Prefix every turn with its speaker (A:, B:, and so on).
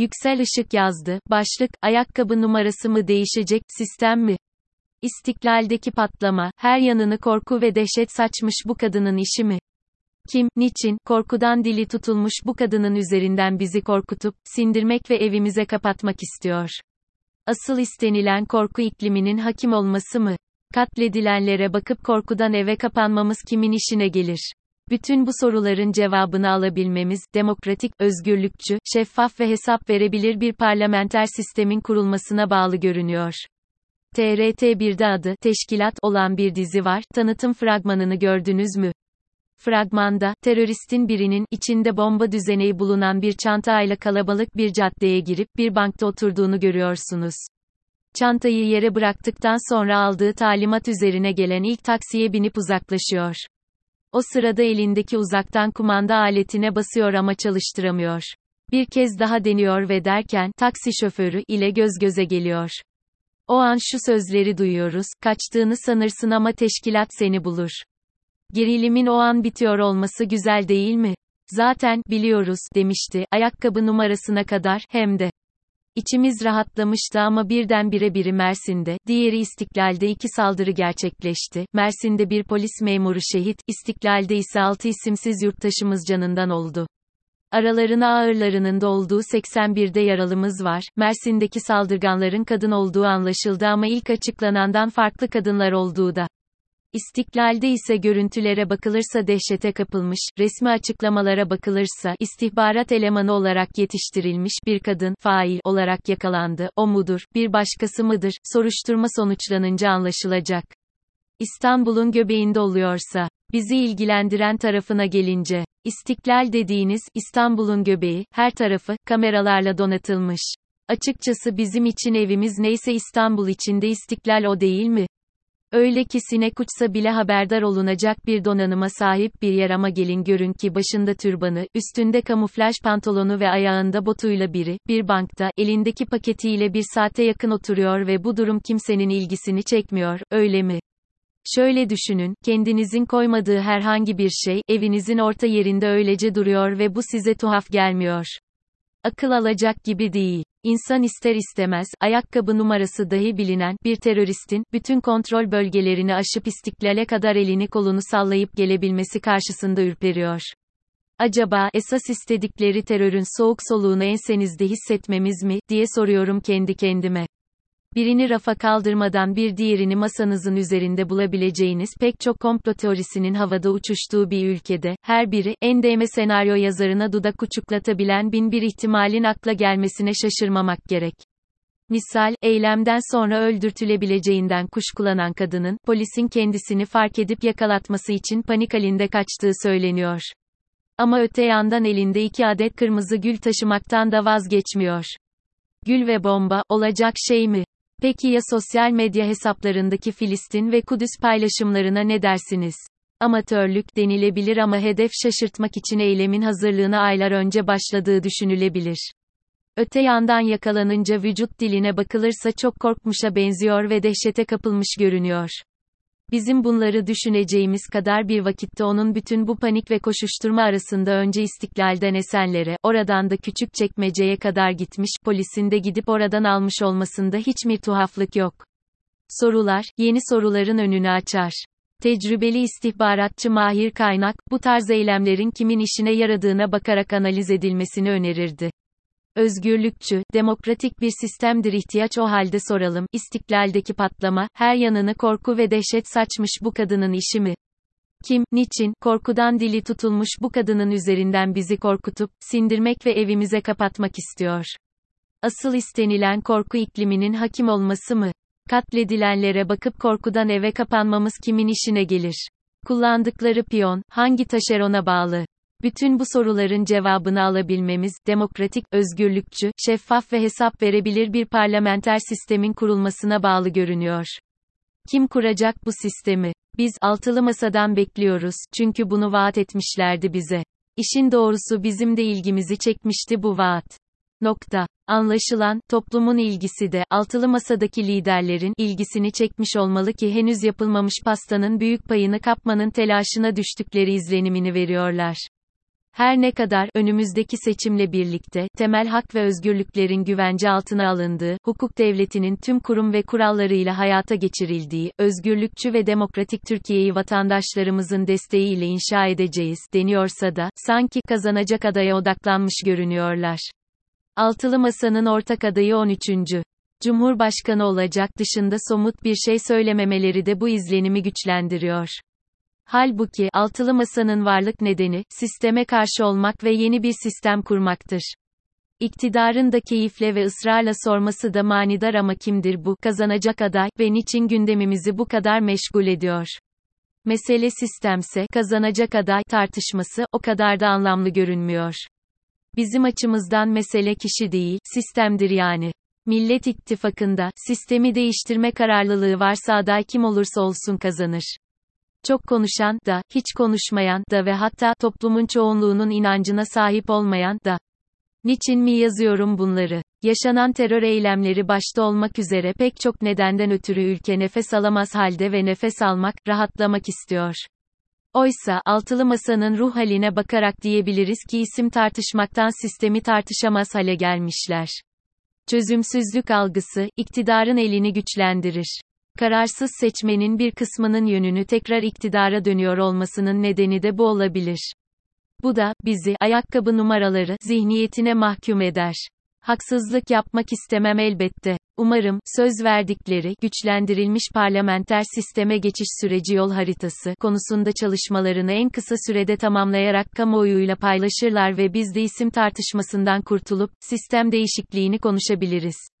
A: Yüksel Işık yazdı. Başlık, ayakkabı numarası mı değişecek, sistem mi? İstiklaldeki patlama, her yanını korku ve dehşet saçmış bu kadının işi mi? Kim, niçin, korkudan dili tutulmuş bu kadının üzerinden bizi korkutup, sindirmek ve evimize kapatmak istiyor? Asıl istenilen korku ikliminin hakim olması mı? Katledilenlere bakıp korkudan eve kapanmamız kimin işine gelir? Bütün bu soruların cevabını alabilmemiz, demokratik, özgürlükçü, şeffaf ve hesap verebilir bir parlamenter sistemin kurulmasına bağlı görünüyor. TRT1'de adı, Teşkilat, olan bir dizi var, tanıtım fragmanını gördünüz mü? Fragmanda, teröristin birinin, içinde bomba düzeneği bulunan bir çantayla kalabalık bir caddeye girip, bir bankta oturduğunu görüyorsunuz. Çantayı yere bıraktıktan sonra aldığı talimat üzerine gelen ilk taksiye binip uzaklaşıyor. O sırada elindeki uzaktan kumanda aletine basıyor ama çalıştıramıyor. Bir kez daha deniyor ve derken, taksi şoförü ile göz göze geliyor. O an şu sözleri duyuyoruz, kaçtığını sanırsın ama teşkilat seni bulur. Gerilimin o an bitiyor olması güzel değil mi? Zaten, biliyoruz, demişti, ayakkabı numarasına kadar, hem de. İçimiz rahatlamıştı ama birdenbire biri Mersin'de, diğeri İstiklal'de iki saldırı gerçekleşti. Mersin'de bir polis memuru şehit, İstiklal'de ise altı isimsiz yurttaşımız canından oldu. Aralarına ağırlarının da olduğu 81'de yaralımız var. Mersin'deki saldırganların kadın olduğu anlaşıldı ama ilk açıklanandan farklı kadınlar olduğu da. İstiklalde ise görüntülere bakılırsa dehşete kapılmış, resmi açıklamalara bakılırsa istihbarat elemanı olarak yetiştirilmiş bir kadın fail olarak yakalandı. O mudur, bir başkası mıdır? Soruşturma sonuçlanınca anlaşılacak. İstanbul'un göbeğinde oluyorsa, bizi ilgilendiren tarafına gelince, İstiklal dediğiniz İstanbul'un göbeği, her tarafı kameralarla donatılmış. Açıkçası bizim için evimiz neyse İstanbul içinde İstiklal o değil mi? Öyle ki sinek uçsa bile haberdar olunacak bir donanıma sahip bir yer ama gelin görün ki başında türbanı, üstünde kamuflaj pantolonu ve ayağında botuyla biri, bir bankta, elindeki paketiyle bir saate yakın oturuyor ve bu durum kimsenin ilgisini çekmiyor, öyle mi? Şöyle düşünün, kendinizin koymadığı herhangi bir şey, evinizin orta yerinde öylece duruyor ve bu size tuhaf gelmiyor. Akıl alacak gibi değil. İnsan ister istemez, ayakkabı numarası dahi bilinen, bir teröristin, bütün kontrol bölgelerini aşıp istiklale kadar elini kolunu sallayıp gelebilmesi karşısında ürperiyor. Acaba, esas istedikleri terörün soğuk soluğunu ensenizde hissetmemiz mi, diye soruyorum kendi kendime. Birini rafa kaldırmadan bir diğerini masanızın üzerinde bulabileceğiniz pek çok komplo teorisinin havada uçuştuğu bir ülkede, her biri, en değme senaryo yazarına dudak uçuklatabilen bin bir ihtimalin akla gelmesine şaşırmamak gerek. Misal, eylemden sonra öldürtülebileceğinden kuşkulanan kadının, polisin kendisini fark edip yakalatması için panik halinde kaçtığı söyleniyor. Ama öte yandan elinde iki adet kırmızı gül taşımaktan da vazgeçmiyor. Gül ve bomba, olacak şey mi? Peki ya sosyal medya hesaplarındaki Filistin ve Kudüs paylaşımlarına ne dersiniz? Amatörlük denilebilir ama hedef şaşırtmak için eylemin hazırlığına aylar önce başladığı düşünülebilir. Öte yandan yakalanınca vücut diline bakılırsa çok korkmuşa benziyor ve dehşete kapılmış görünüyor. Bizim bunları düşüneceğimiz kadar bir vakitte onun bütün bu panik ve koşuşturma arasında önce istiklalden Esenler'e, oradan da küçük çekmeceye kadar gitmiş, polisin de gidip oradan almış olmasında hiç mi tuhaflık yok. Sorular, yeni soruların önünü açar. Tecrübeli istihbaratçı Mahir Kaynak, bu tarz eylemlerin kimin işine yaradığına bakarak analiz edilmesini önerirdi. Özgürlükçü, demokratik bir sistemdir ihtiyaç o halde soralım, istiklaldeki patlama, her yanını korku ve dehşet saçmış bu kadının işi mi? Kim, niçin, korkudan dili tutulmuş bu kadının üzerinden bizi korkutup, sindirmek ve evimize kapatmak istiyor? Asıl istenilen korku ikliminin hakim olması mı? Katledilenlere bakıp korkudan eve kapanmamız kimin işine gelir? Kullandıkları piyon, hangi taşerona bağlı? Bütün bu soruların cevabını alabilmemiz, demokratik, özgürlükçü, şeffaf ve hesap verebilir bir parlamenter sistemin kurulmasına bağlı görünüyor. Kim kuracak bu sistemi? Biz, altılı masadan bekliyoruz, çünkü bunu vaat etmişlerdi bize. İşin doğrusu bizim de ilgimizi çekmişti bu vaat. Nokta. Anlaşılan, toplumun ilgisi de, altılı masadaki liderlerin, ilgisini çekmiş olmalı ki henüz yapılmamış pastanın büyük payını kapmanın telaşına düştükleri izlenimini veriyorlar. Her ne kadar önümüzdeki seçimle birlikte temel hak ve özgürlüklerin güvence altına alındığı, hukuk devletinin tüm kurum ve kurallarıyla hayata geçirildiği, özgürlükçü ve demokratik Türkiye'yi vatandaşlarımızın desteğiyle inşa edeceğiz deniyorsa da sanki kazanacak adaya odaklanmış görünüyorlar. Altılı Masa'nın ortak adayı 13. Cumhurbaşkanı olacak dışında somut bir şey söylememeleri de bu izlenimi güçlendiriyor. Halbuki, altılı masanın varlık nedeni, sisteme karşı olmak ve yeni bir sistem kurmaktır. İktidarın da keyifle ve ısrarla sorması da manidar ama kimdir bu, kazanacak aday, ve niçin gündemimizi bu kadar meşgul ediyor? Mesele sistemse, kazanacak aday tartışması, o kadar da anlamlı görünmüyor. Bizim açımızdan mesele kişi değil, sistemdir yani. Millet İttifakı'nda, sistemi değiştirme kararlılığı varsa aday kim olursa olsun kazanır. Çok konuşan da, hiç konuşmayan da ve hatta toplumun çoğunluğunun inancına sahip olmayan da. Niçin mi yazıyorum bunları? Yaşanan terör eylemleri başta olmak üzere pek çok nedenden ötürü ülke nefes alamaz halde ve nefes almak, rahatlamak istiyor. Oysa, altılı masanın ruh haline bakarak diyebiliriz ki isim tartışmaktan sistemi tartışamaz hale gelmişler. Çözümsüzlük algısı, iktidarın elini güçlendirir. Kararsız seçmenin bir kısmının yönünü tekrar iktidara dönüyor olmasının nedeni de bu olabilir. Bu da, bizi, ayakkabı numaraları, zihniyetine mahkum eder. Haksızlık yapmak istemem elbette. Umarım, söz verdikleri, güçlendirilmiş parlamenter sisteme geçiş süreci yol haritası, konusunda çalışmalarını en kısa sürede tamamlayarak kamuoyuyla paylaşırlar ve biz de isim tartışmasından kurtulup, sistem değişikliğini konuşabiliriz.